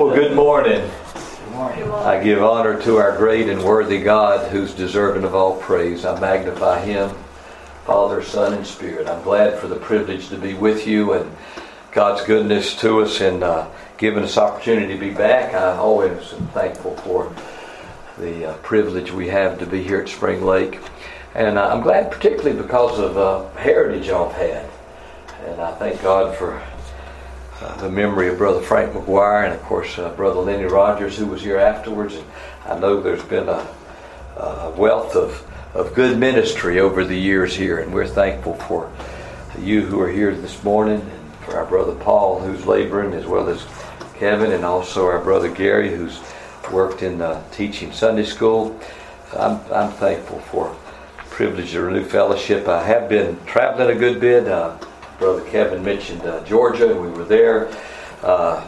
Well, good morning. I give honor to our great and worthy God who's deserving of all praise. I magnify Him, Father, Son, and Spirit. I'm glad for the privilege to be with you and God's goodness to us and uh, giving us opportunity to be back. I always am thankful for the uh, privilege we have to be here at Spring Lake. And uh, I'm glad particularly because of uh, heritage I've had. And I thank God for the memory of Brother Frank McGuire and, of course, uh, Brother Lenny Rogers, who was here afterwards. And I know there's been a, a, wealth of, of good ministry over the years here, and we're thankful for you who are here this morning, and for our brother Paul, who's laboring, as well as Kevin, and also our brother Gary, who's worked in uh, teaching Sunday school. I'm, I'm thankful for privilege of Renew Fellowship. I have been traveling a good bit. Uh, Brother Kevin mentioned uh, Georgia, and we were there uh,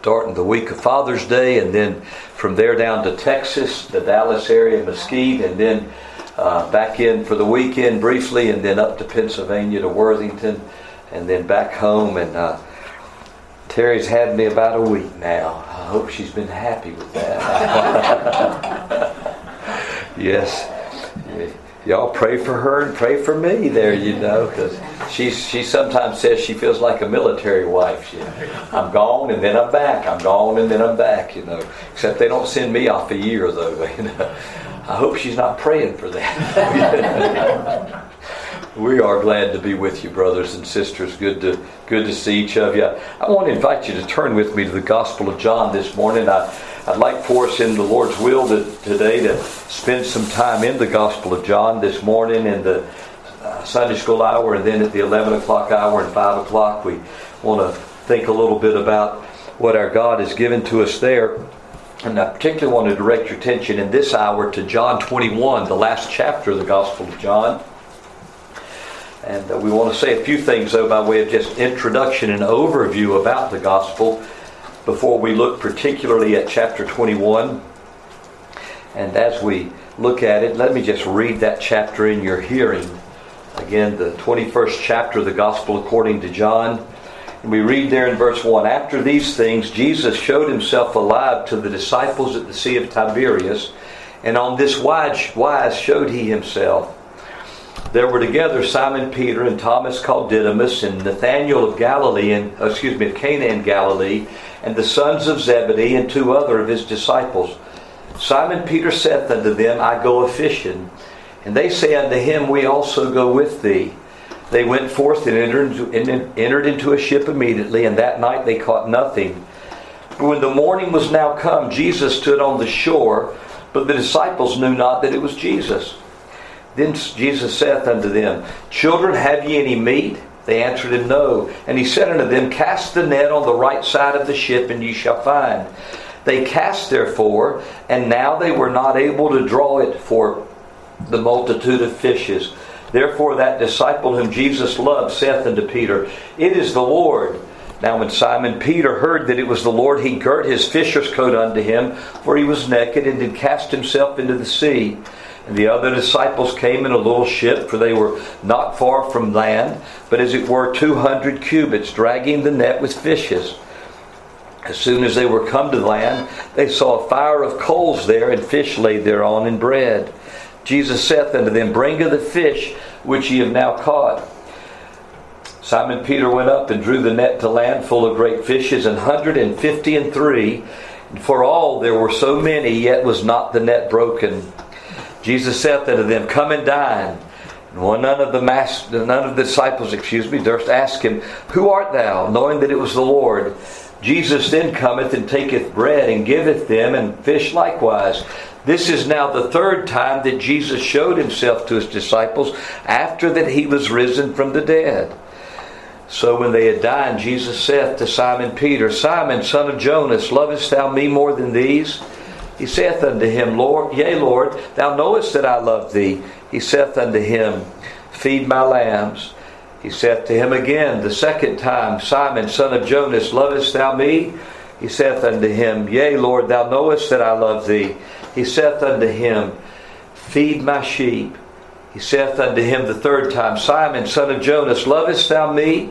starting the week of Father's Day, and then from there down to Texas, the Dallas area, Mesquite, and then uh, back in for the weekend briefly, and then up to Pennsylvania to Worthington, and then back home. And uh, Terry's had me about a week now. I hope she's been happy with that. yes y'all pray for her and pray for me there, you know, because she she sometimes says she feels like a military wife. She, I'm gone and then I'm back. I'm gone and then I'm back, you know. Except they don't send me off a year though. You know. I hope she's not praying for that. we are glad to be with you, brothers and sisters. Good to good to see each of you. I want to invite you to turn with me to the Gospel of John this morning. I I'd like for us in the Lord's will to, today to spend some time in the Gospel of John this morning in the uh, Sunday school hour and then at the 11 o'clock hour and 5 o'clock. We want to think a little bit about what our God has given to us there. And I particularly want to direct your attention in this hour to John 21, the last chapter of the Gospel of John. And uh, we want to say a few things, though, by way of just introduction and overview about the Gospel before we look particularly at chapter 21. And as we look at it, let me just read that chapter in your hearing. Again, the 21st chapter of the Gospel according to John. And we read there in verse 1 After these things, Jesus showed himself alive to the disciples at the Sea of Tiberias, and on this wise showed he himself. There were together Simon Peter and Thomas called Didymus and Nathanael of Galilee and uh, excuse me of Cana in Galilee and the sons of Zebedee and two other of his disciples. Simon Peter saith unto them, I go a fishing. And they say unto him, We also go with thee. They went forth and entered into a ship immediately, and that night they caught nothing. But when the morning was now come, Jesus stood on the shore, but the disciples knew not that it was Jesus. Then Jesus saith unto them, Children, have ye any meat? They answered him, No. And he said unto them, Cast the net on the right side of the ship, and ye shall find. They cast therefore, and now they were not able to draw it for the multitude of fishes. Therefore that disciple whom Jesus loved saith unto Peter, It is the Lord. Now when Simon Peter heard that it was the Lord, he girt his fisher's coat unto him, for he was naked, and did cast himself into the sea. And the other disciples came in a little ship, for they were not far from land, but as it were two hundred cubits, dragging the net with fishes. As soon as they were come to land, they saw a fire of coals there, and fish laid thereon, and bread. Jesus saith unto them, Bring of the fish which ye have now caught. Simon Peter went up and drew the net to land full of great fishes, an hundred and fifty and three. For all there were so many, yet was not the net broken. Jesus saith unto them, Come and dine. And one none of the none of the disciples, excuse me, durst ask him, Who art thou? knowing that it was the Lord. Jesus then cometh and taketh bread and giveth them, and fish likewise. This is now the third time that Jesus showed himself to his disciples after that he was risen from the dead. So when they had dined, Jesus saith to Simon Peter, Simon, son of Jonas, lovest thou me more than these? He saith unto him, Lord, yea, Lord, thou knowest that I love thee. He saith unto him, Feed my lambs. He saith to him again the second time, Simon, son of Jonas, lovest thou me? He saith unto him, Yea, Lord, thou knowest that I love thee. He saith unto him, Feed my sheep. He saith unto him the third time, Simon, son of Jonas, lovest thou me?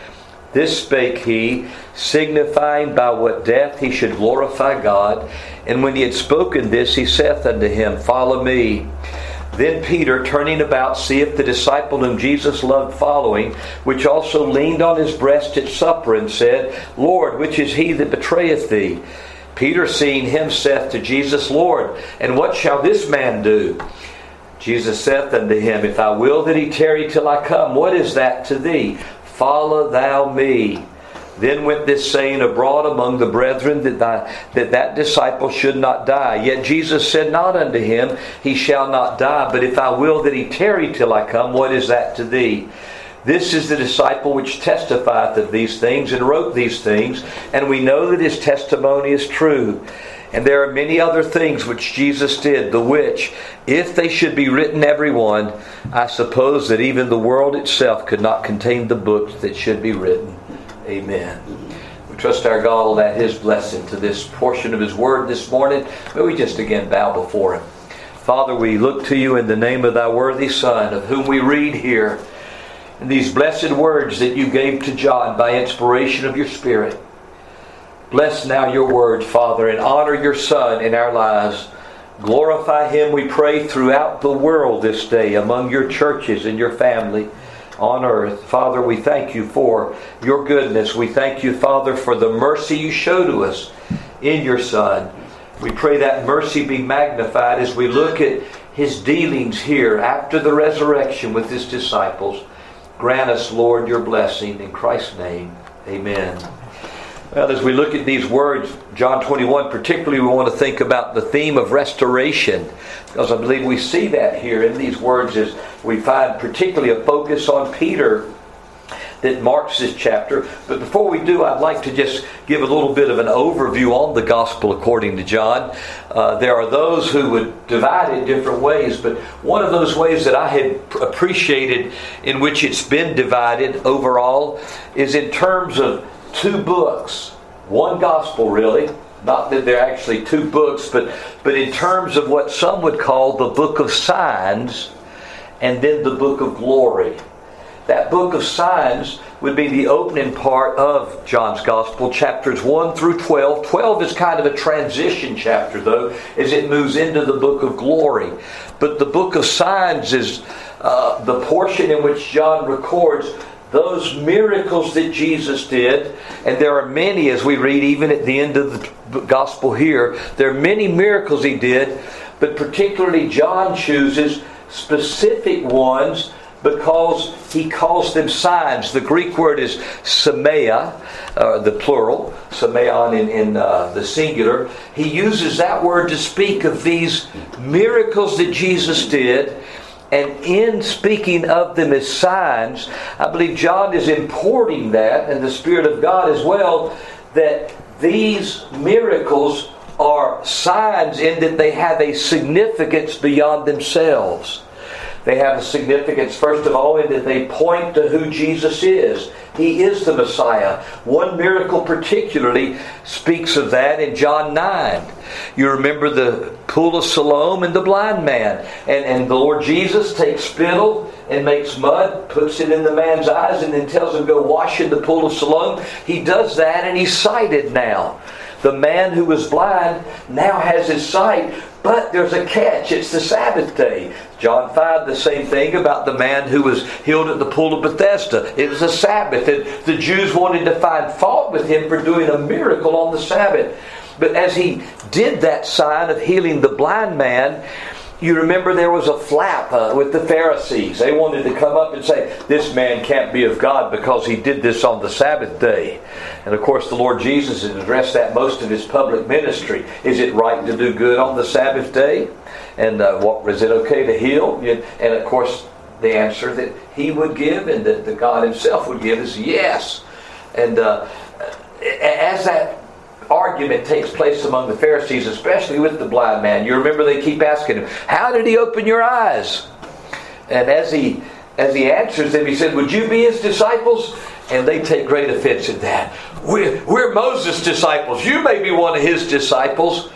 This spake he, signifying by what death he should glorify God. And when he had spoken this, he saith unto him, Follow me. Then Peter, turning about, seeth the disciple whom Jesus loved following, which also leaned on his breast at supper, and said, Lord, which is he that betrayeth thee? Peter, seeing him, saith to Jesus, Lord, and what shall this man do? Jesus saith unto him, If I will that he tarry till I come, what is that to thee? Follow thou me. Then went this saying abroad among the brethren that, thy, that that disciple should not die. Yet Jesus said not unto him, He shall not die, but if I will that he tarry till I come, what is that to thee? This is the disciple which testifieth of these things and wrote these things, and we know that his testimony is true. And there are many other things which Jesus did, the which, if they should be written every one, I suppose that even the world itself could not contain the books that should be written. Amen. We trust our God will add His blessing to this portion of His Word this morning. May we just again bow before Him. Father, we look to you in the name of thy worthy Son, of whom we read here in these blessed words that you gave to John by inspiration of your Spirit. Bless now your word, Father, and honor your Son in our lives. Glorify him, we pray, throughout the world this day, among your churches and your family on earth. Father, we thank you for your goodness. We thank you, Father, for the mercy you show to us in your Son. We pray that mercy be magnified as we look at his dealings here after the resurrection with his disciples. Grant us, Lord, your blessing. In Christ's name, amen. Well, as we look at these words, John 21, particularly, we want to think about the theme of restoration, because I believe we see that here in these words as we find particularly a focus on Peter that marks this chapter. But before we do, I'd like to just give a little bit of an overview on the gospel according to John. Uh, there are those who would divide it different ways, but one of those ways that I had appreciated in which it's been divided overall is in terms of two books, one gospel really. Not that they're actually two books, but, but in terms of what some would call the book of signs and then the book of glory. That book of signs would be the opening part of John's Gospel, chapters 1 through 12. 12 is kind of a transition chapter, though, as it moves into the book of glory. But the book of signs is uh, the portion in which John records those miracles that Jesus did, and there are many as we read even at the end of the gospel here, there are many miracles he did, but particularly John chooses specific ones because he calls them signs. The Greek word is semeia, uh, the plural, semeion in, in uh, the singular. He uses that word to speak of these miracles that Jesus did and in speaking of them as signs, I believe John is importing that, and the Spirit of God as well, that these miracles are signs in that they have a significance beyond themselves. They have a significance, first of all, in that they point to who Jesus is. He is the Messiah. One miracle, particularly, speaks of that in John 9. You remember the pool of Siloam and the blind man. And, and the Lord Jesus takes spittle and makes mud, puts it in the man's eyes, and then tells him, Go wash in the pool of Siloam. He does that, and he's sighted now. The man who was blind now has his sight, but there's a catch. It's the Sabbath day. John 5, the same thing about the man who was healed at the pool of Bethesda. It was a Sabbath, and the Jews wanted to find fault with him for doing a miracle on the Sabbath. But as he did that sign of healing the blind man, you remember there was a flap uh, with the Pharisees. They wanted to come up and say, This man can't be of God because he did this on the Sabbath day. And of course, the Lord Jesus addressed that most of his public ministry. Is it right to do good on the Sabbath day? And uh, what, is it okay to heal? And of course, the answer that he would give and that the God himself would give is yes. And uh, as that argument takes place among the Pharisees, especially with the blind man. You remember they keep asking him, How did he open your eyes? And as he as he answers them, he said, Would you be his disciples? And they take great offense at that. We're, we're Moses' disciples. You may be one of his disciples.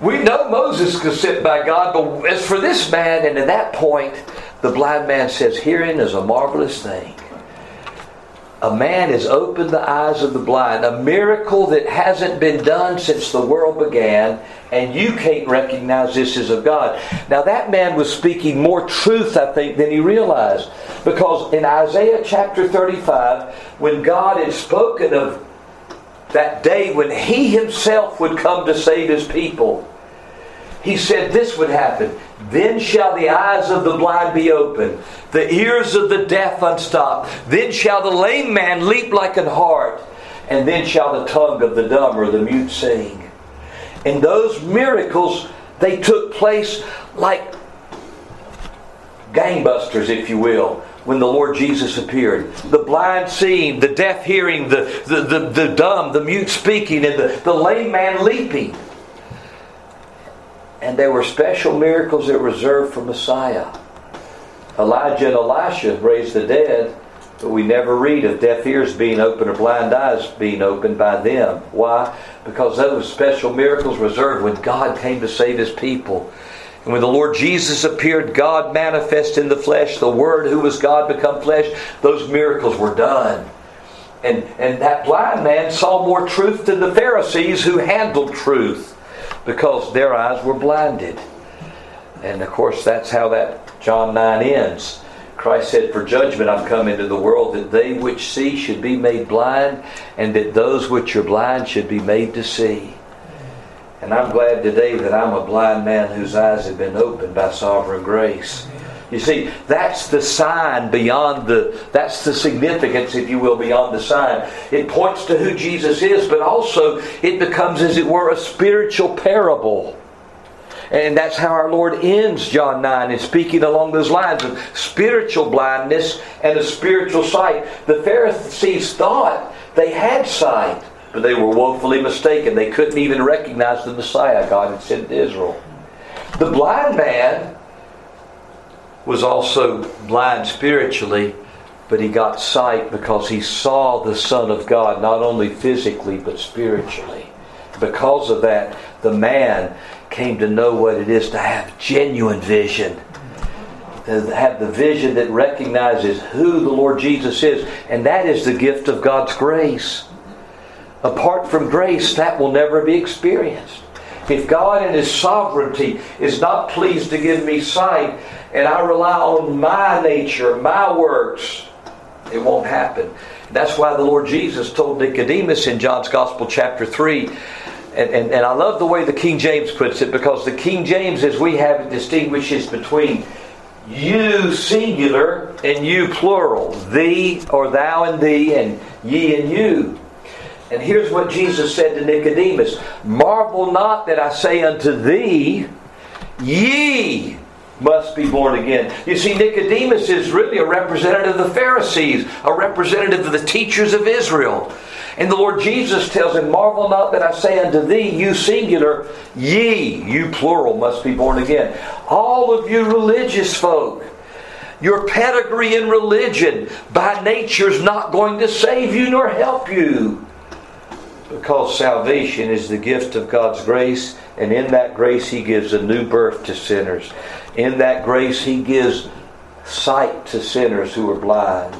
We know Moses was sent by God, but as for this man, and at that point, the blind man says, Herein is a marvelous thing a man has opened the eyes of the blind, a miracle that hasn't been done since the world began, and you can't recognize this as of God. Now, that man was speaking more truth, I think, than he realized. Because in Isaiah chapter 35, when God had spoken of that day when he himself would come to save his people, he said this would happen. Then shall the eyes of the blind be opened, the ears of the deaf unstopped. Then shall the lame man leap like an hart, and then shall the tongue of the dumb or the mute sing. And those miracles, they took place like gangbusters, if you will, when the Lord Jesus appeared. The blind seeing, the deaf hearing, the, the, the, the dumb, the mute speaking, and the, the lame man leaping. And there were special miracles that were reserved for Messiah. Elijah and Elisha raised the dead, but we never read of deaf ears being opened or blind eyes being opened by them. Why? Because those special miracles reserved when God came to save his people. And when the Lord Jesus appeared, God manifest in the flesh, the Word who was God become flesh, those miracles were done. And, and that blind man saw more truth than the Pharisees who handled truth because their eyes were blinded. And of course, that's how that John 9 ends. Christ said, For judgment I've come into the world, that they which see should be made blind, and that those which are blind should be made to see. And I'm glad today that I'm a blind man whose eyes have been opened by sovereign grace. You see, that's the sign beyond the, that's the significance, if you will, beyond the sign. It points to who Jesus is, but also it becomes, as it were, a spiritual parable. And that's how our Lord ends John 9 in speaking along those lines of spiritual blindness and a spiritual sight. The Pharisees thought they had sight, but they were woefully mistaken. They couldn't even recognize the Messiah God had sent to Israel. The blind man was also blind spiritually, but he got sight because he saw the Son of God, not only physically, but spiritually. Because of that, the man came to know what it is to have genuine vision. To have the vision that recognizes who the Lord Jesus is, and that is the gift of God's grace. Apart from grace, that will never be experienced. If God in His sovereignty is not pleased to give me sight, and I rely on my nature, my works, it won't happen. That's why the Lord Jesus told Nicodemus in John's Gospel, chapter 3. And, and, and I love the way the King James puts it because the King James, as we have it, distinguishes between you singular and you plural, thee or thou and thee, and ye and you. And here's what Jesus said to Nicodemus Marvel not that I say unto thee, ye must be born again. You see, Nicodemus is really a representative of the Pharisees, a representative of the teachers of Israel. And the Lord Jesus tells him, Marvel not that I say unto thee, you singular, ye, you plural, must be born again. All of you religious folk, your pedigree in religion by nature is not going to save you nor help you because salvation is the gift of God's grace, and in that grace, He gives a new birth to sinners. In that grace, He gives sight to sinners who are blind.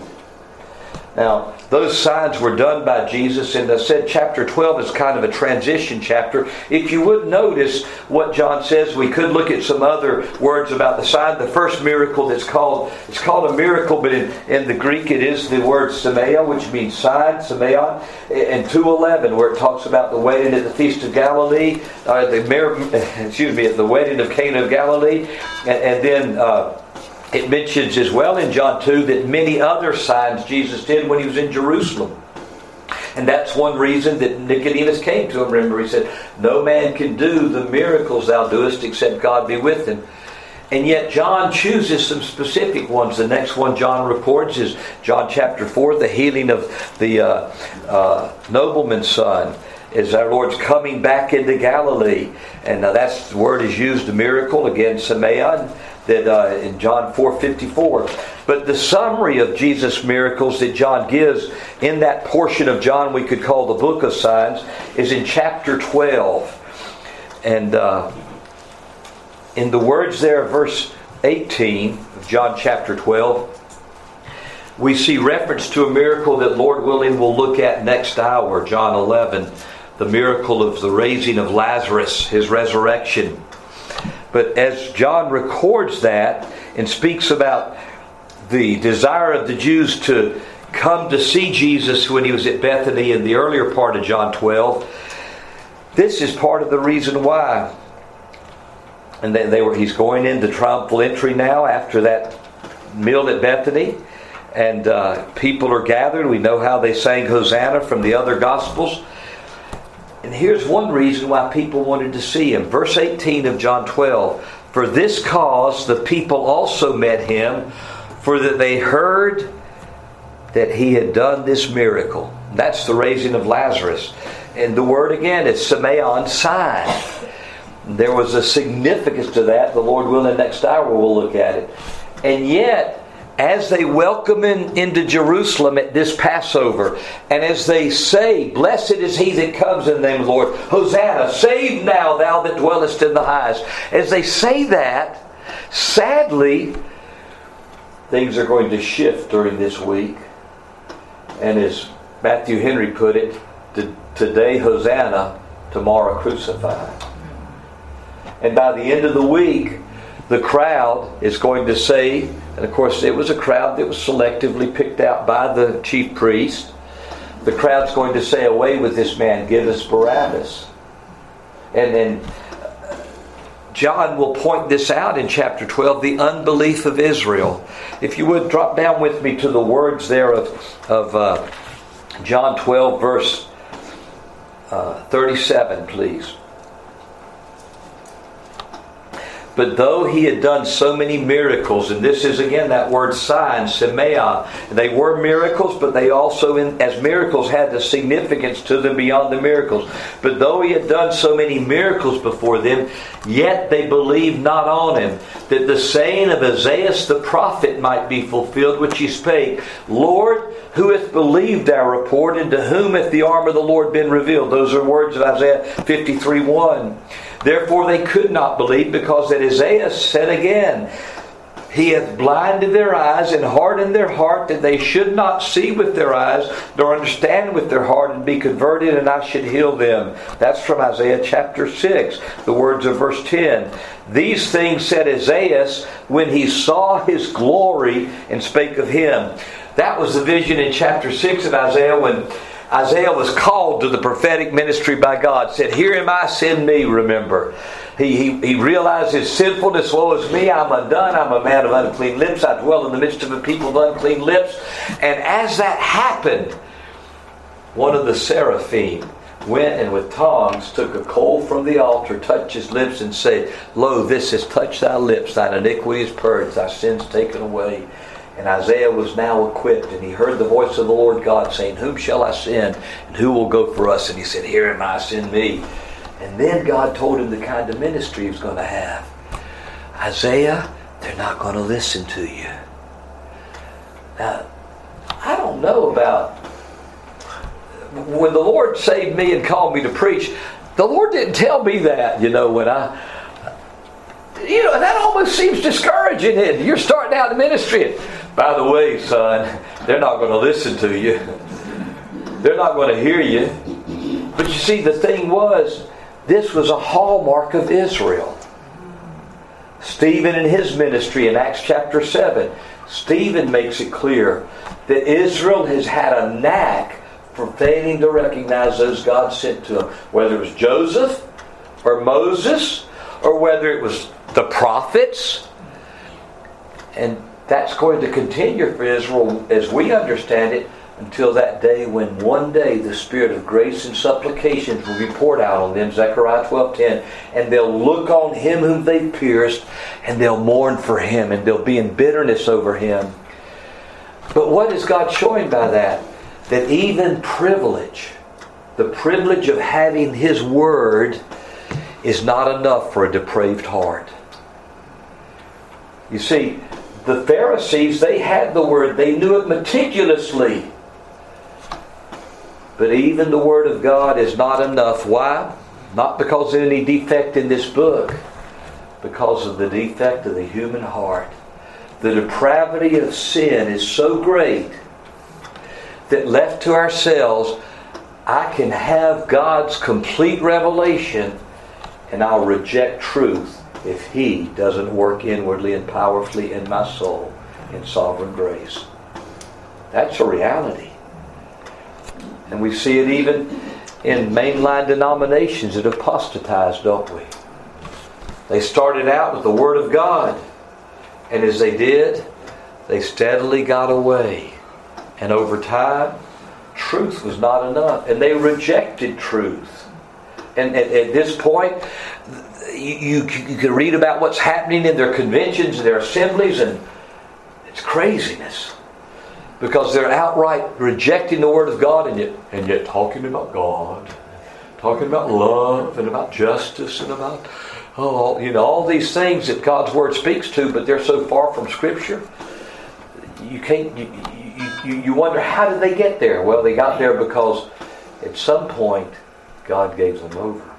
Now, those signs were done by Jesus, and I said chapter 12 is kind of a transition chapter. If you would notice what John says, we could look at some other words about the sign. The first miracle that's called, it's called a miracle, but in, in the Greek it is the word semeia, which means sign, semeion, and 211, where it talks about the wedding at the Feast of Galilee, uh, the, excuse me, at the wedding of Cana of Galilee, and, and then uh, it mentions as well in John 2 that many other signs Jesus did when he was in Jerusalem. And that's one reason that Nicodemus came to him. Remember, he said, No man can do the miracles thou doest except God be with him. And yet, John chooses some specific ones. The next one John records is John chapter 4, the healing of the uh, uh, nobleman's son. as our Lord's coming back into Galilee. And now that's the word is used, a miracle, again, semeion, that uh, in John 4.54. But the summary of Jesus' miracles that John gives in that portion of John we could call the book of signs is in chapter 12. And uh, in the words there, verse 18 of John chapter 12, we see reference to a miracle that Lord willing we'll look at next hour, John 11, the miracle of the raising of Lazarus, his resurrection. But as John records that and speaks about the desire of the Jews to come to see Jesus when he was at Bethany in the earlier part of John 12, this is part of the reason why. And they, they were, he's going into triumphal entry now after that meal at Bethany and uh, people are gathered. We know how they sang Hosanna from the other Gospels. And here's one reason why people wanted to see him. Verse 18 of John 12 For this cause the people also met him, for that they heard that he had done this miracle. That's the raising of Lazarus. And the word again is semeion sign. There was a significance to that. The Lord willing, next hour we'll look at it. And yet, as they welcome in, into Jerusalem at this Passover, and as they say, Blessed is he that comes in the name of the Lord, Hosanna, save now thou that dwellest in the highest. As they say that, sadly, things are going to shift during this week. And as Matthew Henry put it, today Hosanna, tomorrow crucified. And by the end of the week, the crowd is going to say, and of course, it was a crowd that was selectively picked out by the chief priest. The crowd's going to say, Away with this man, give us Barabbas. And then John will point this out in chapter 12 the unbelief of Israel. If you would drop down with me to the words there of, of uh, John 12, verse uh, 37, please. But though he had done so many miracles, and this is again that word sign, semeia, they were miracles, but they also, in, as miracles, had the significance to them beyond the miracles. But though he had done so many miracles before them, yet they believed not on him, that the saying of Isaiah the prophet might be fulfilled, which he spake, Lord, who hath believed our report, and to whom hath the arm of the Lord been revealed? Those are words of Isaiah 53 1. Therefore they could not believe, because that Isaiah said again, He hath blinded their eyes and hardened their heart, that they should not see with their eyes, nor understand with their heart, and be converted, and I should heal them. That's from Isaiah chapter 6, the words of verse 10. These things said Isaiah when he saw his glory and spake of him. That was the vision in chapter 6 of Isaiah when Isaiah was called to the prophetic ministry by God. Said, Here am I, send me, remember. He, he, he realized his sinfulness, woe is me, I'm undone, I'm a man of unclean lips, I dwell in the midst of a people of unclean lips. And as that happened, one of the seraphim went and with tongs took a coal from the altar, touched his lips, and said, Lo, this has touched thy lips, thine iniquity is purged, thy sins taken away. And Isaiah was now equipped, and he heard the voice of the Lord God saying, Whom shall I send, and who will go for us? And he said, Here am I, send me. And then God told him the kind of ministry he was going to have. Isaiah, they're not going to listen to you. Now, I don't know about when the Lord saved me and called me to preach. The Lord didn't tell me that, you know, when I you know, that almost seems discouraging. It you're starting out in ministry. By the way, son, they're not going to listen to you. They're not going to hear you. But you see, the thing was, this was a hallmark of Israel. Stephen in his ministry in Acts chapter 7, Stephen makes it clear that Israel has had a knack for failing to recognize those God sent to them, whether it was Joseph or Moses or whether it was the prophets. And that's going to continue for Israel as we understand it until that day when one day the spirit of grace and supplications will be poured out on them zechariah 12.10 and they'll look on him whom they've pierced and they'll mourn for him and they'll be in bitterness over him but what is god showing by that that even privilege the privilege of having His Word is not enough for a depraved heart. You see, the Pharisees, they had the Word, they knew it meticulously. But even the Word of God is not enough. Why? Not because of any defect in this book, because of the defect of the human heart. The depravity of sin is so great that left to ourselves, I can have God's complete revelation and I'll reject truth if He doesn't work inwardly and powerfully in my soul in sovereign grace. That's a reality. And we see it even in mainline denominations that apostatized, don't we? They started out with the Word of God, and as they did, they steadily got away. And over time, truth was not enough, and they rejected truth. And at, at this point, you, you, can read about what's happening in their conventions, and their assemblies, and it's craziness because they're outright rejecting the Word of God and yet, and yet talking about God, talking about love and about justice and about, oh, you know, all these things that God's Word speaks to, but they're so far from Scripture. You can't, you, you, you wonder how did they get there? Well, they got there because at some point God gave them over.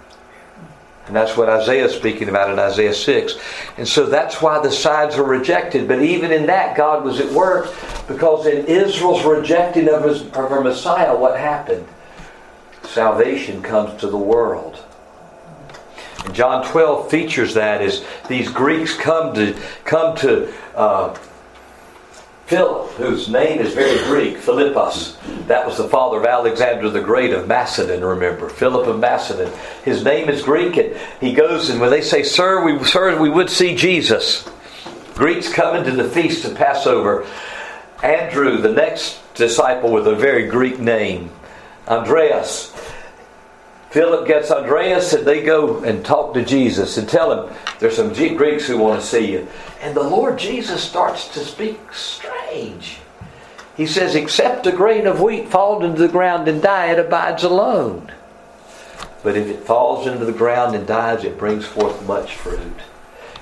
And that's what Isaiah is speaking about in Isaiah 6. And so that's why the sides are rejected. But even in that, God was at work because in Israel's rejecting of, his, of her Messiah, what happened? Salvation comes to the world. And John 12 features that as these Greeks come to come to uh, Philip, whose name is very Greek, Philippus. That was the father of Alexander the Great of Macedon, remember. Philip of Macedon. His name is Greek, and he goes, and when they say, Sir, we, sir, we would see Jesus. Greeks come into the feast of Passover. Andrew, the next disciple with a very Greek name, Andreas, Philip gets Andreas and they go and talk to Jesus and tell him there's some Greeks who want to see you. And the Lord Jesus starts to speak strange. He says, Except a grain of wheat fall into the ground and die, it abides alone. But if it falls into the ground and dies, it brings forth much fruit.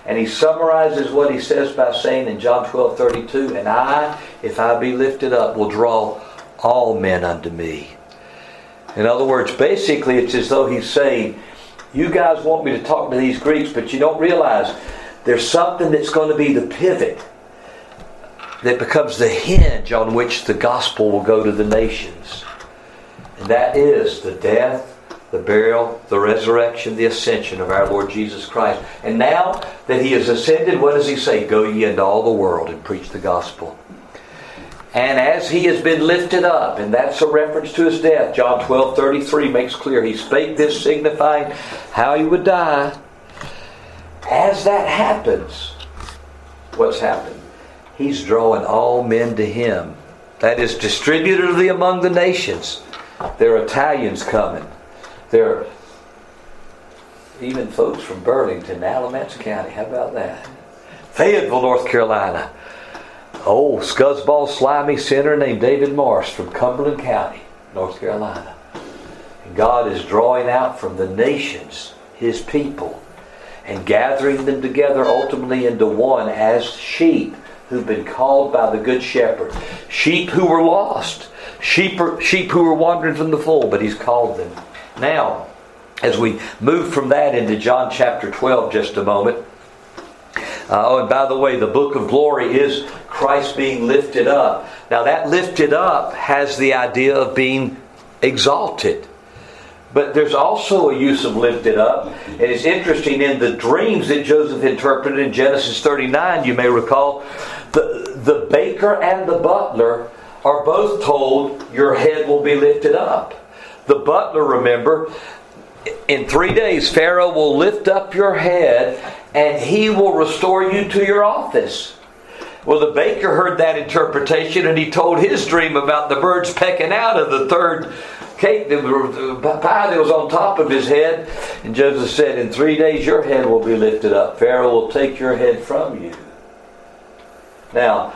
And he summarizes what he says by saying in John 12 32, And I, if I be lifted up, will draw all men unto me. In other words, basically, it's as though he's saying, You guys want me to talk to these Greeks, but you don't realize there's something that's going to be the pivot that becomes the hinge on which the gospel will go to the nations. And that is the death, the burial, the resurrection, the ascension of our Lord Jesus Christ. And now that he has ascended, what does he say? Go ye into all the world and preach the gospel. And as he has been lifted up, and that's a reference to his death, John 12 33 makes clear he spake this signifying how he would die. As that happens, what's happened? He's drawing all men to him. That is distributed among the nations. There are Italians coming. There are even folks from Burlington, Alamance County. How about that? Fayetteville, North Carolina old scuzzball slimy sinner named David Morris from Cumberland County, North Carolina. And God is drawing out from the nations his people and gathering them together ultimately into one as sheep who've been called by the good shepherd. Sheep who were lost. Sheep, sheep who were wandering from the fold, but he's called them. Now, as we move from that into John chapter 12 just a moment, uh, oh, and by the way, the book of glory is Christ being lifted up. Now, that lifted up has the idea of being exalted. But there's also a use of lifted up. And it's interesting in the dreams that Joseph interpreted in Genesis 39, you may recall, the, the baker and the butler are both told, Your head will be lifted up. The butler, remember, in three days, Pharaoh will lift up your head and he will restore you to your office. Well, the baker heard that interpretation and he told his dream about the birds pecking out of the third cake, the pie that was on top of his head. And Joseph said, In three days your head will be lifted up. Pharaoh will take your head from you. Now,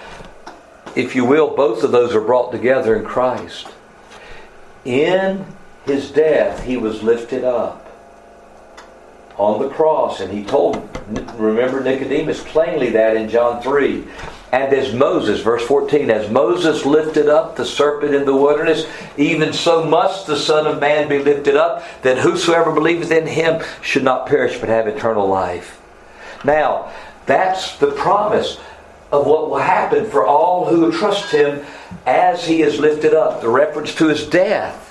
if you will, both of those are brought together in Christ. In his death, he was lifted up on the cross. And he told, remember Nicodemus plainly that in John 3. And as Moses, verse 14, as Moses lifted up the serpent in the wilderness, even so must the Son of Man be lifted up, that whosoever believeth in him should not perish but have eternal life. Now, that's the promise of what will happen for all who trust him as he is lifted up, the reference to his death.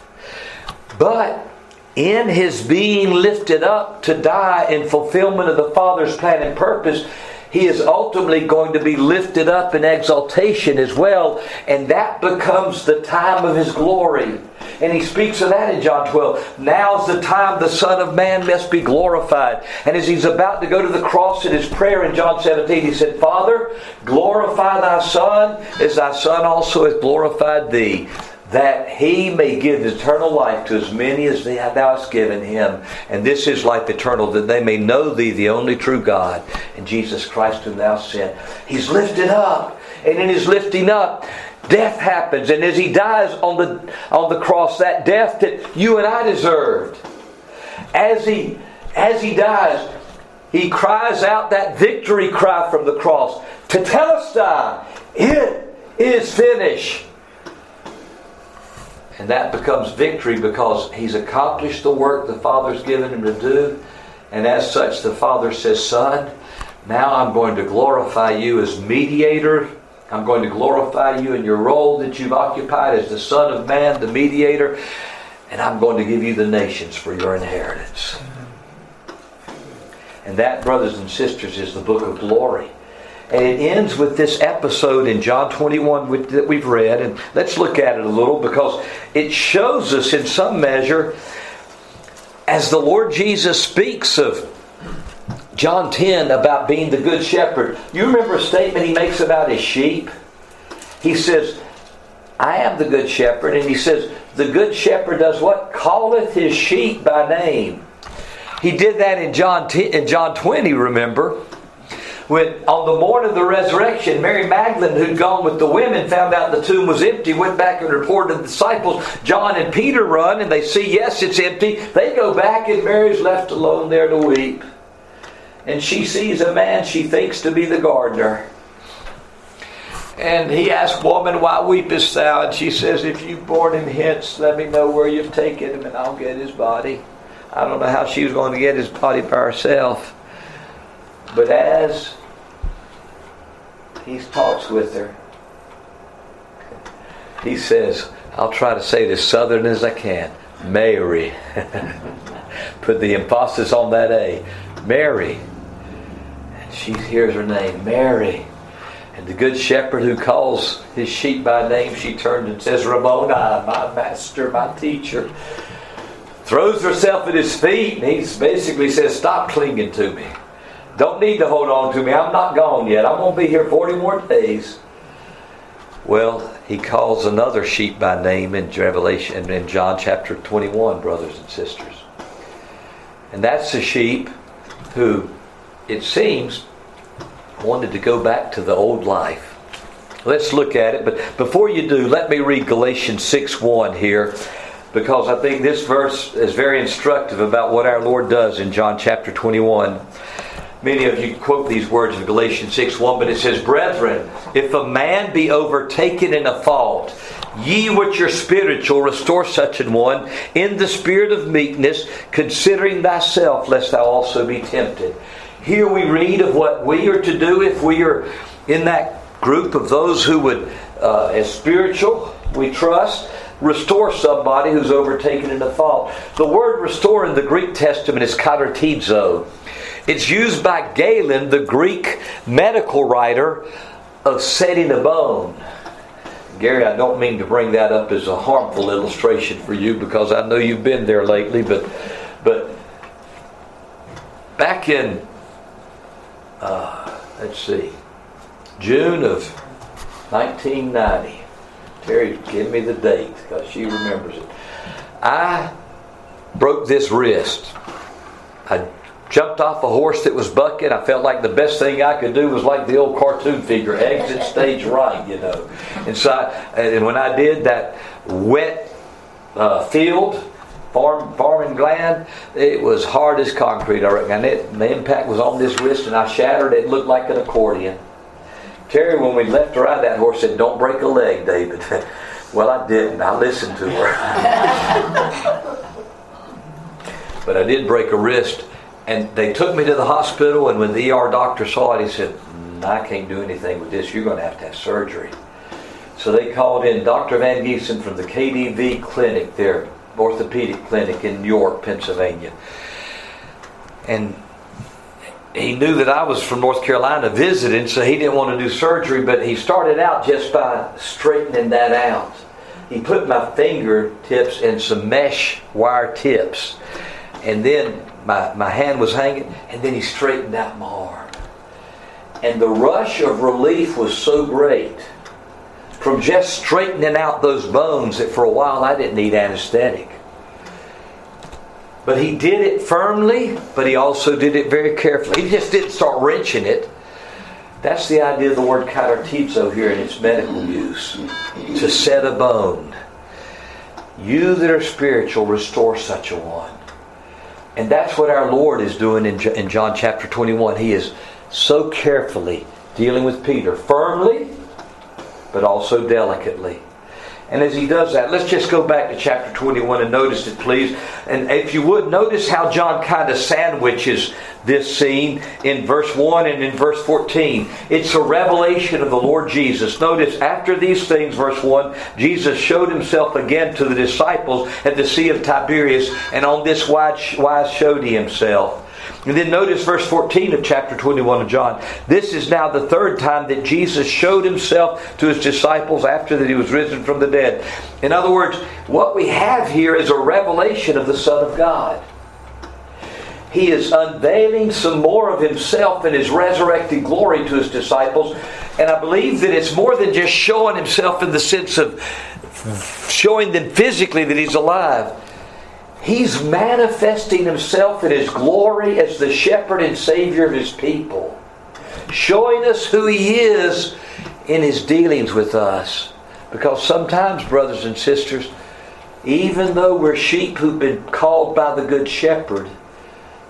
But in his being lifted up to die in fulfillment of the Father's plan and purpose, he is ultimately going to be lifted up in exaltation as well, and that becomes the time of his glory. And he speaks of that in John 12. Now's the time the Son of Man must be glorified. And as he's about to go to the cross in his prayer in John 17, he said, Father, glorify thy Son as thy Son also hath glorified thee that he may give eternal life to as many as thou hast given him. And this is life eternal, that they may know thee, the only true God, and Jesus Christ whom thou sent. He's lifted up, and in his lifting up, death happens. And as he dies on the, on the cross, that death that you and I deserved, as he, as he dies, he cries out that victory cry from the cross, to tell Tetelestai, ah, it is finished. And that becomes victory because he's accomplished the work the Father's given him to do. And as such, the Father says, Son, now I'm going to glorify you as mediator. I'm going to glorify you in your role that you've occupied as the Son of Man, the mediator. And I'm going to give you the nations for your inheritance. And that, brothers and sisters, is the book of glory. And it ends with this episode in John 21 that we've read. And let's look at it a little because it shows us, in some measure, as the Lord Jesus speaks of John 10 about being the good shepherd. You remember a statement he makes about his sheep? He says, I am the good shepherd. And he says, The good shepherd does what? Calleth his sheep by name. He did that in John, 10, in John 20, remember? When on the morning of the resurrection, Mary Magdalene, who'd gone with the women, found out the tomb was empty, went back and reported to the disciples. John and Peter run and they see, yes, it's empty. They go back and Mary's left alone there to weep. And she sees a man she thinks to be the gardener. And he asks, Woman, why weepest thou? And she says, If you've borne him hence, let me know where you've taken him, and I'll get his body. I don't know how she was going to get his body by herself. But as he talks with her, he says, I'll try to say it as southern as I can. Mary. Put the emphasis on that A. Mary. And she hears her name, Mary. And the good shepherd who calls his sheep by name, she turns and says, Rabboni, my master, my teacher. Throws herself at his feet, and he basically says, Stop clinging to me. Don't need to hold on to me. I'm not gone yet. I'm going to be here 40 more days. Well, he calls another sheep by name in Revelation and in John chapter 21, brothers and sisters. And that's the sheep who, it seems, wanted to go back to the old life. Let's look at it. But before you do, let me read Galatians 6 1 here because I think this verse is very instructive about what our Lord does in John chapter 21. Many of you quote these words of Galatians 6 1, but it says, Brethren, if a man be overtaken in a fault, ye which are spiritual, restore such an one in the spirit of meekness, considering thyself, lest thou also be tempted. Here we read of what we are to do if we are in that group of those who would, uh, as spiritual, we trust, restore somebody who's overtaken in a fault. The word restore in the Greek Testament is katartizo. It's used by Galen, the Greek medical writer, of setting a bone. Gary, I don't mean to bring that up as a harmful illustration for you because I know you've been there lately, but but back in uh, let's see, June of 1990. Terry, give me the date because she remembers it. I broke this wrist. I jumped off a horse that was bucking. I felt like the best thing I could do was like the old cartoon figure, exit stage right, you know. And so, I, and when I did that wet uh, field, farm, farming gland, it was hard as concrete, I reckon. And it, the impact was on this wrist, and I shattered it. It looked like an accordion. Terry, when we left to ride that horse, said, Don't break a leg, David. well, I didn't. I listened to her. but I did break a wrist. And they took me to the hospital, and when the ER doctor saw it, he said, I can't do anything with this. You're going to have to have surgery. So they called in Dr. Van Giesen from the KDV clinic there, orthopedic clinic in York, Pennsylvania. And he knew that I was from North Carolina visiting, so he didn't want to do surgery, but he started out just by straightening that out. He put my fingertips in some mesh wire tips, and then my, my hand was hanging, and then he straightened out my arm. And the rush of relief was so great from just straightening out those bones that for a while I didn't need anesthetic. But he did it firmly, but he also did it very carefully. He just didn't start wrenching it. That's the idea of the word katartizo here in its medical use. To set a bone. You that are spiritual, restore such a one. And that's what our Lord is doing in in John chapter 21. He is so carefully dealing with Peter, firmly, but also delicately. And as he does that, let's just go back to chapter 21 and notice it, please. And if you would, notice how John kind of sandwiches this scene in verse 1 and in verse 14. It's a revelation of the Lord Jesus. Notice, after these things, verse 1, Jesus showed himself again to the disciples at the Sea of Tiberias, and on this wise showed he himself. And then notice verse 14 of chapter 21 of John. This is now the third time that Jesus showed himself to his disciples after that he was risen from the dead. In other words, what we have here is a revelation of the Son of God. He is unveiling some more of himself in his resurrected glory to his disciples. And I believe that it's more than just showing himself in the sense of showing them physically that he's alive He's manifesting himself in his glory as the shepherd and savior of his people, showing us who he is in his dealings with us. Because sometimes, brothers and sisters, even though we're sheep who've been called by the Good Shepherd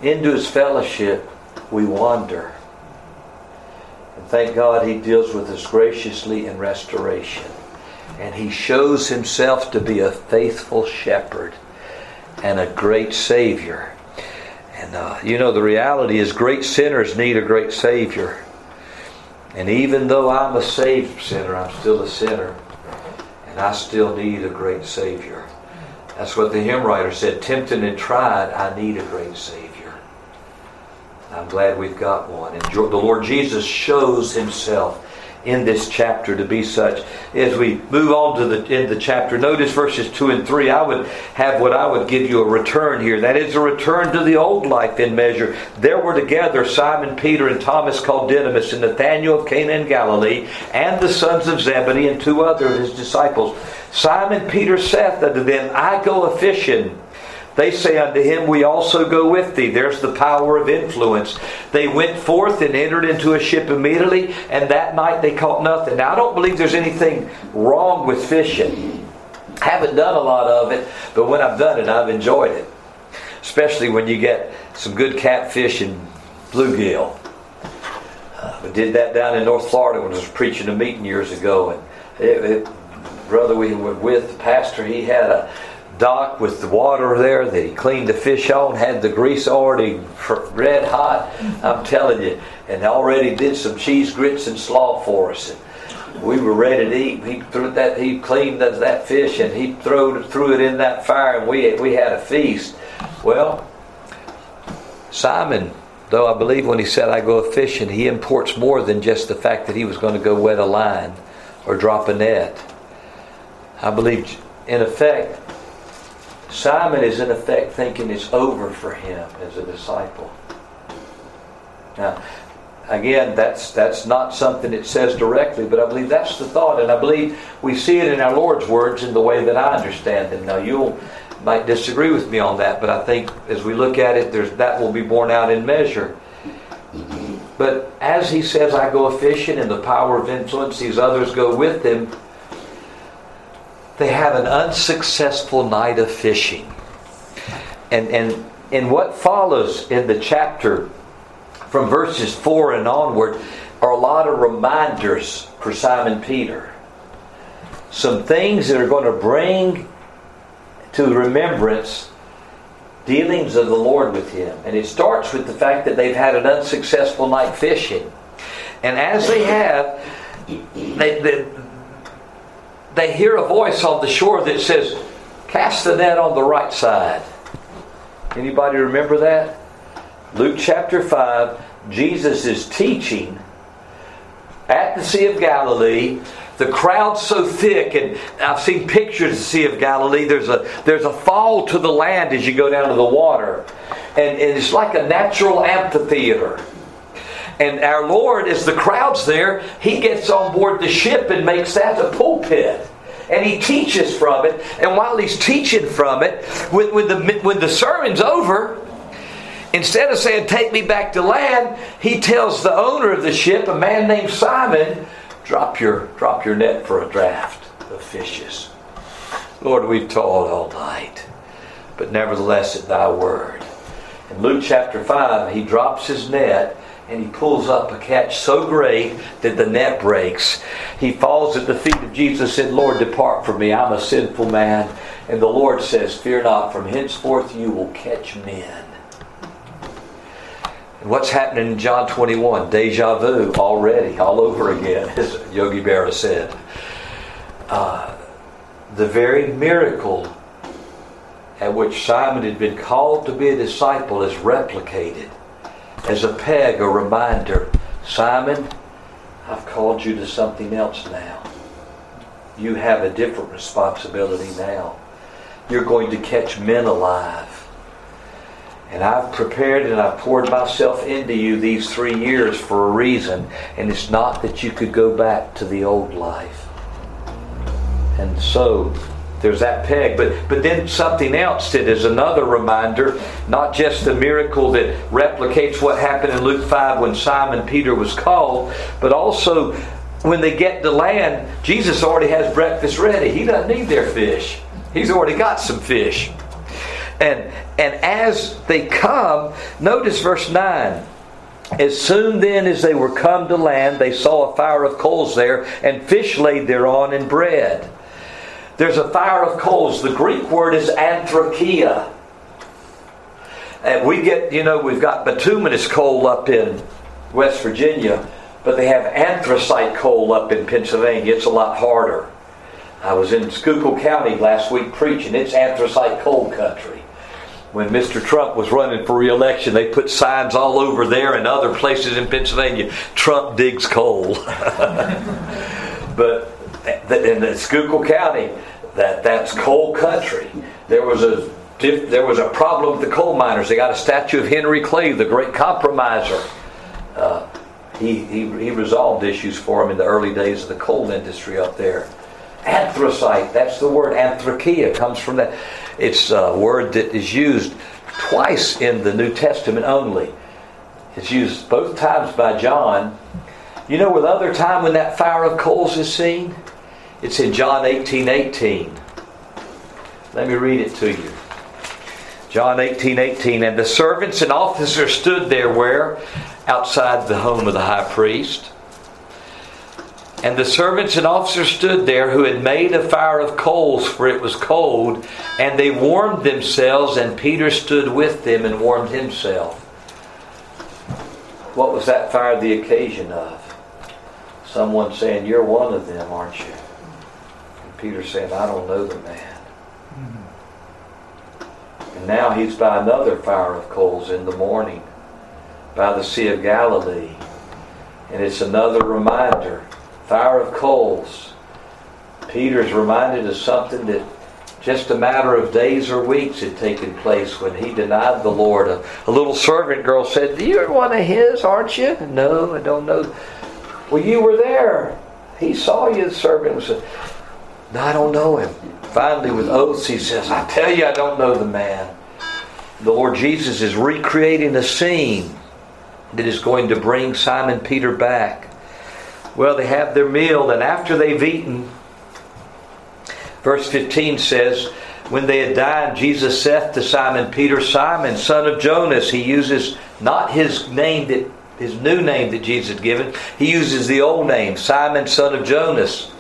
into his fellowship, we wander. And thank God he deals with us graciously in restoration. And he shows himself to be a faithful shepherd and a great Savior. And uh, you know, the reality is, great sinners need a great Savior. And even though I'm a saved sinner, I'm still a sinner. And I still need a great Savior. That's what the hymn writer said tempted and tried, I need a great Savior. I'm glad we've got one. And the Lord Jesus shows Himself in this chapter to be such. As we move on to the in the chapter, notice verses two and three. I would have what I would give you a return here. That is a return to the old life in measure. There were together Simon Peter and Thomas called Didymus and Nathanael of Cana in Galilee, and the sons of Zebedee and two other of his disciples. Simon Peter saith unto them, I go a fishing. They say unto him, We also go with thee. There's the power of influence. They went forth and entered into a ship immediately, and that night they caught nothing. Now, I don't believe there's anything wrong with fishing. I haven't done a lot of it, but when I've done it, I've enjoyed it. Especially when you get some good catfish and bluegill. Uh, we did that down in North Florida when I was preaching a meeting years ago, and it, it, brother we were with, the pastor, he had a dock with the water there that he cleaned the fish on, had the grease already red hot. I'm telling you, and already did some cheese grits and slaw for us. And we were ready to eat. He threw that. He cleaned that fish and he threw threw it in that fire, and we we had a feast. Well, Simon. Though I believe when he said I go fishing, he imports more than just the fact that he was going to go wet a line or drop a net. I believe, in effect, Simon is in effect thinking it's over for him as a disciple. Now, again, that's that's not something it says directly, but I believe that's the thought, and I believe we see it in our Lord's words in the way that I understand them. Now, you might disagree with me on that, but I think as we look at it, there's that will be borne out in measure. But as he says, I go a fishing, and the power of influence, these others go with him they have an unsuccessful night of fishing. And, and, and what follows in the chapter from verses 4 and onward are a lot of reminders for Simon Peter. Some things that are going to bring to remembrance dealings of the Lord with him. And it starts with the fact that they've had an unsuccessful night fishing. And as they have, they, they, they hear a voice on the shore that says, Cast the net on the right side. Anybody remember that? Luke chapter 5, Jesus is teaching at the Sea of Galilee. The crowd's so thick, and I've seen pictures of the Sea of Galilee. There's a there's a fall to the land as you go down to the water, and, and it's like a natural amphitheater. And our Lord, as the crowd's there, He gets on board the ship and makes that a pulpit and he teaches from it. And while he's teaching from it, when, when, the, when the sermon's over, instead of saying, Take me back to land, he tells the owner of the ship, a man named Simon, drop your, drop your net for a draft of fishes. Lord, we've toiled all night, but nevertheless at thy word. In Luke chapter 5, he drops his net and he pulls up a catch so great that the net breaks. He falls at the feet of Jesus and said, Lord, depart from me. I'm a sinful man. And the Lord says, Fear not, from henceforth you will catch men. What's happening in John 21? Deja vu already, all over again, as Yogi Berra said. Uh, the very miracle at which Simon had been called to be a disciple is replicated as a peg, a reminder Simon, I've called you to something else now. You have a different responsibility now. You're going to catch men alive. And I've prepared and I've poured myself into you these three years for a reason. And it's not that you could go back to the old life. And so there's that peg. But but then something else that is another reminder, not just the miracle that replicates what happened in Luke 5 when Simon Peter was called, but also when they get to land, Jesus already has breakfast ready. He doesn't need their fish. He's already got some fish. And and as they come, notice verse 9. As soon then as they were come to land, they saw a fire of coals there, and fish laid thereon, and bread. There's a fire of coals. The Greek word is anthrakia. And we get, you know, we've got bituminous coal up in West Virginia, but they have anthracite coal up in Pennsylvania. It's a lot harder. I was in Schuylkill County last week preaching. It's anthracite coal country. When Mr. Trump was running for reelection, they put signs all over there and other places in Pennsylvania Trump digs coal. but in the Schuylkill County, that that's coal country. There was a there was a problem with the coal miners. They got a statue of Henry Clay, the great compromiser. Uh, he, he, he resolved issues for them in the early days of the coal industry up there. Anthracite, that's the word. Anthrakia comes from that. It's a word that is used twice in the New Testament only. It's used both times by John. You know, with other time when that fire of coals is seen? It's in John 18 18. Let me read it to you. John 18 18. And the servants and officers stood there where? Outside the home of the high priest. And the servants and officers stood there who had made a fire of coals, for it was cold, and they warmed themselves, and Peter stood with them and warmed himself. What was that fire the occasion of? Someone saying, You're one of them, aren't you? Peter said, I don't know the man. Mm-hmm. And now he's by another fire of coals in the morning by the Sea of Galilee. And it's another reminder fire of coals. Peter's reminded of something that just a matter of days or weeks had taken place when he denied the Lord. A, a little servant girl said, You're one of his, aren't you? No, I don't know. Well, you were there. He saw you, the servant said, no, I don't know him. Finally, with oaths, he says, I tell you, I don't know the man. The Lord Jesus is recreating a scene that is going to bring Simon Peter back. Well, they have their meal, and after they've eaten, verse 15 says, when they had dined, Jesus saith to Simon Peter, Simon, son of Jonas, he uses not his name that his new name that Jesus had given. He uses the old name, Simon, son of Jonas.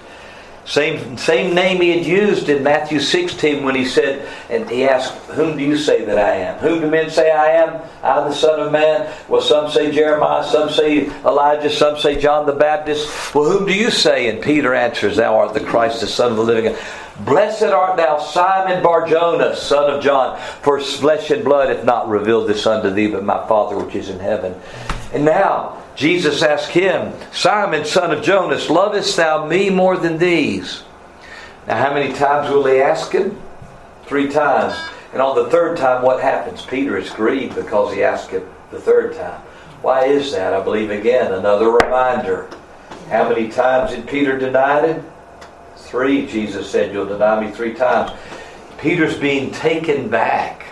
Same, same name he had used in Matthew 16 when he said, and he asked, Whom do you say that I am? Whom do men say I am? I, the Son of Man. Well, some say Jeremiah, some say Elijah, some say John the Baptist. Well, whom do you say? And Peter answers, Thou art the Christ, the Son of the living God. Blessed art thou, Simon Barjonas, son of John, for flesh and blood hath not revealed this unto thee, but my Father which is in heaven. And now, Jesus asked him, Simon, son of Jonas, lovest thou me more than these? Now, how many times will he ask him? Three times. And on the third time, what happens? Peter is grieved because he asked him the third time. Why is that? I believe, again, another reminder. How many times did Peter deny him? Three, Jesus said, You'll deny me three times. Peter's being taken back.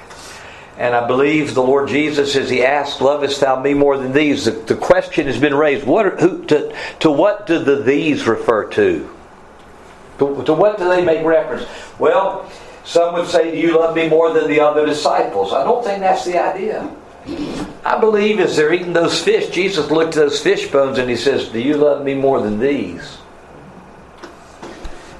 And I believe the Lord Jesus, as he asked, Lovest thou me more than these? The, the question has been raised. What, who, to, to what do the these refer to? to? To what do they make reference? Well, some would say, Do you love me more than the other disciples? I don't think that's the idea. I believe as they're eating those fish, Jesus looked at those fish bones and he says, Do you love me more than these?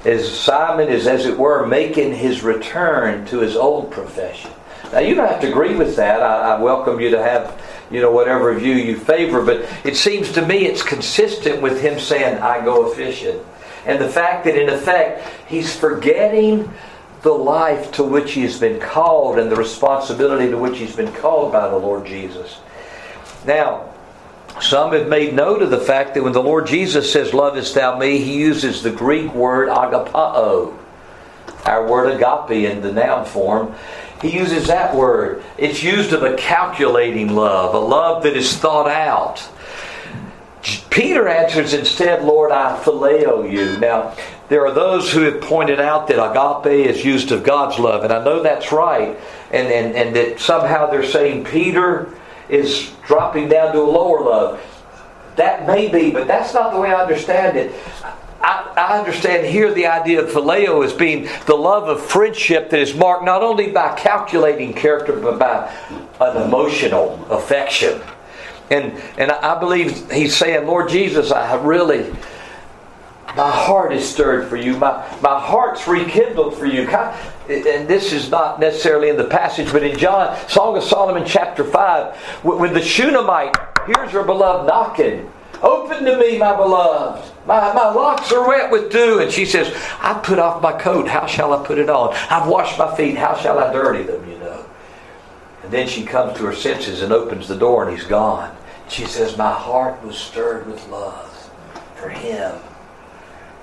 As Simon is, as it were, making his return to his old profession. Now you don't have to agree with that. I, I, welcome you to have, you know, whatever view you favor. But it seems to me it's consistent with him saying, "I go fishing," and the fact that in effect he's forgetting the life to which he has been called and the responsibility to which he's been called by the Lord Jesus. Now, some have made note of the fact that when the Lord Jesus says, Lovest thou me, he uses the Greek word agapao, our word agape in the noun form. He uses that word. It's used of a calculating love, a love that is thought out. Peter answers instead, Lord, I phileo you. Now, there are those who have pointed out that agape is used of God's love, and I know that's right, and, and, and that somehow they're saying Peter is dropping down to a lower love. That may be, but that's not the way I understand it. I, understand here the idea of phileo as being the love of friendship that is marked not only by calculating character but by an emotional affection. And and I believe he's saying, Lord Jesus, I really my heart is stirred for you. My, my heart's rekindled for you. And this is not necessarily in the passage, but in John, Song of Solomon, chapter 5, when the Shunammite hears her beloved knocking, Open to me, my beloved. My, my locks are wet with dew. And she says, I put off my coat. How shall I put it on? I've washed my feet. How shall I dirty them, you know? And then she comes to her senses and opens the door and he's gone. She says, My heart was stirred with love for him.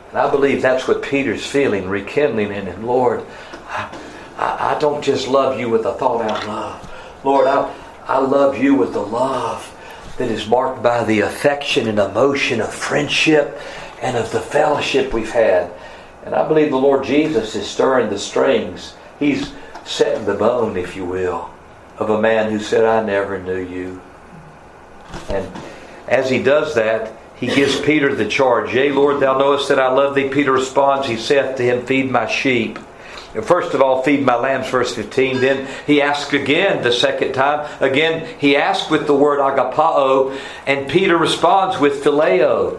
And I believe that's what Peter's feeling, rekindling in him. Lord, I, I, I don't just love you with a thought out love. Lord, I, I love you with the love that is marked by the affection and emotion of friendship and of the fellowship we've had. And I believe the Lord Jesus is stirring the strings. He's setting the bone, if you will, of a man who said, I never knew you. And as he does that, he gives Peter the charge. Yea, Lord, thou knowest that I love thee. Peter responds, He saith to him, Feed my sheep. First of all, feed my lambs, verse 15. Then he asked again the second time. Again, he asked with the word agapao, and Peter responds with phileo.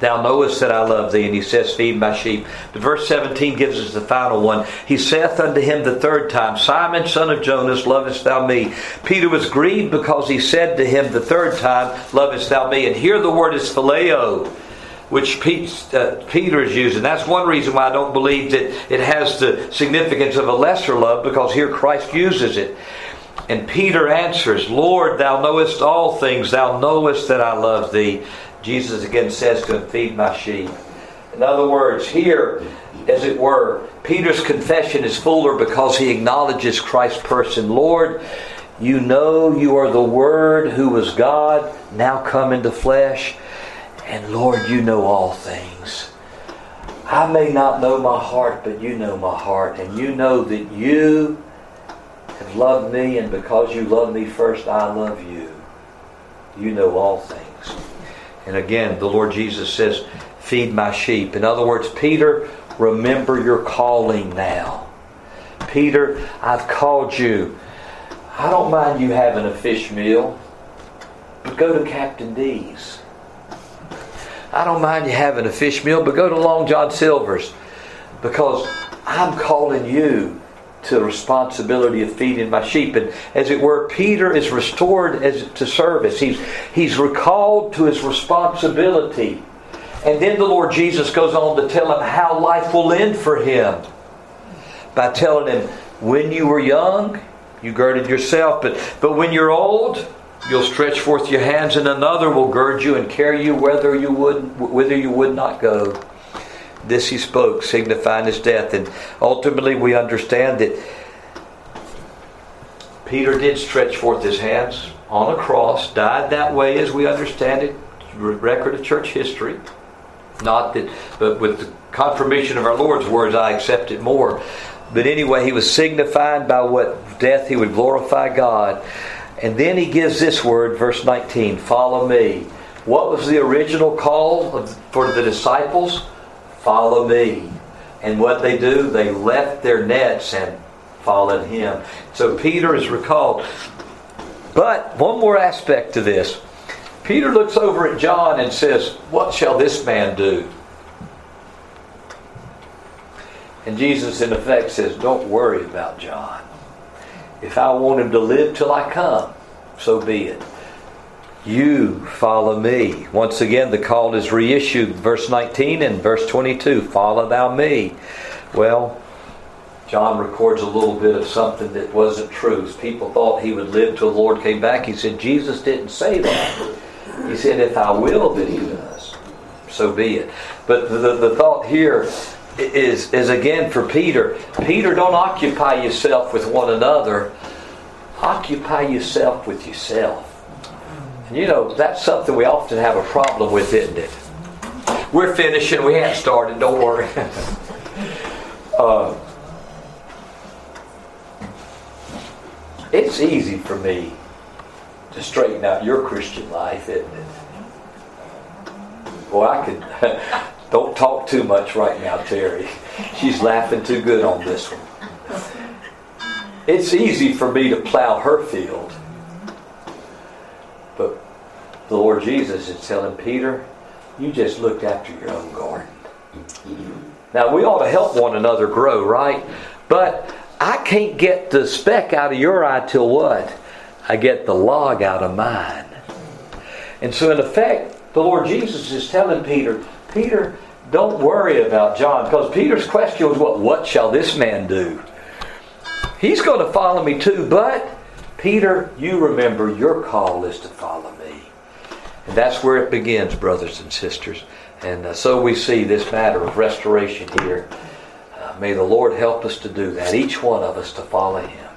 Thou knowest that I love thee. And he says, Feed my sheep. The verse 17 gives us the final one. He saith unto him the third time, Simon, son of Jonas, lovest thou me? Peter was grieved because he said to him the third time, Lovest thou me? And here the word is phileo which uh, Peter is using. That's one reason why I don't believe that it has the significance of a lesser love, because here Christ uses it. And Peter answers, Lord, thou knowest all things, thou knowest that I love thee. Jesus again says to him, Feed my sheep. In other words, here, as it were, Peter's confession is fuller because he acknowledges Christ's person. Lord, you know you are the Word who was God, now come into flesh. And Lord, you know all things. I may not know my heart, but you know my heart. And you know that you have loved me, and because you love me first, I love you. You know all things. And again, the Lord Jesus says, Feed my sheep. In other words, Peter, remember your calling now. Peter, I've called you. I don't mind you having a fish meal, but go to Captain D's. I don't mind you having a fish meal, but go to Long John Silver's because I'm calling you to the responsibility of feeding my sheep. And as it were, Peter is restored as, to service. He's, he's recalled to his responsibility. And then the Lord Jesus goes on to tell him how life will end for him by telling him, when you were young, you girded yourself, but, but when you're old, you'll stretch forth your hands, and another will gird you and carry you whether you would, whither you would not go. This he spoke, signifying his death. And ultimately, we understand that Peter did stretch forth his hands on a cross, died that way as we understand it, record of church history. Not that, but with the confirmation of our Lord's words, I accept it more. But anyway, he was signified by what death he would glorify God. And then he gives this word, verse 19 follow me. What was the original call for the disciples? Follow me. And what they do, they left their nets and followed him. So Peter is recalled. But one more aspect to this. Peter looks over at John and says, What shall this man do? And Jesus, in effect, says, Don't worry about John. If I want him to live till I come, so be it. You follow me. Once again, the call is reissued, verse 19 and verse 22 Follow thou me. Well, John records a little bit of something that wasn't true. People thought he would live till the Lord came back. He said, Jesus didn't say that. He said, If I will, then he does. So be it. But the, the thought here is, is again for Peter. Peter, don't occupy yourself with one another. Occupy yourself with yourself. And you know, that's something we often have a problem with, isn't it? We're finishing. We haven't started. Don't worry. uh, it's easy for me to straighten out your Christian life, isn't it? Boy, I could. Don't talk too much right now, Terry. She's laughing too good on this one. It's easy for me to plow her field. But the Lord Jesus is telling Peter, you just looked after your own garden. Now, we ought to help one another grow, right? But I can't get the speck out of your eye till what? I get the log out of mine. And so, in effect, the Lord Jesus is telling Peter, Peter, don't worry about John. Because Peter's question was, what, what shall this man do? He's going to follow me too, but Peter, you remember your call is to follow me. And that's where it begins, brothers and sisters. And uh, so we see this matter of restoration here. Uh, may the Lord help us to do that, each one of us to follow Him.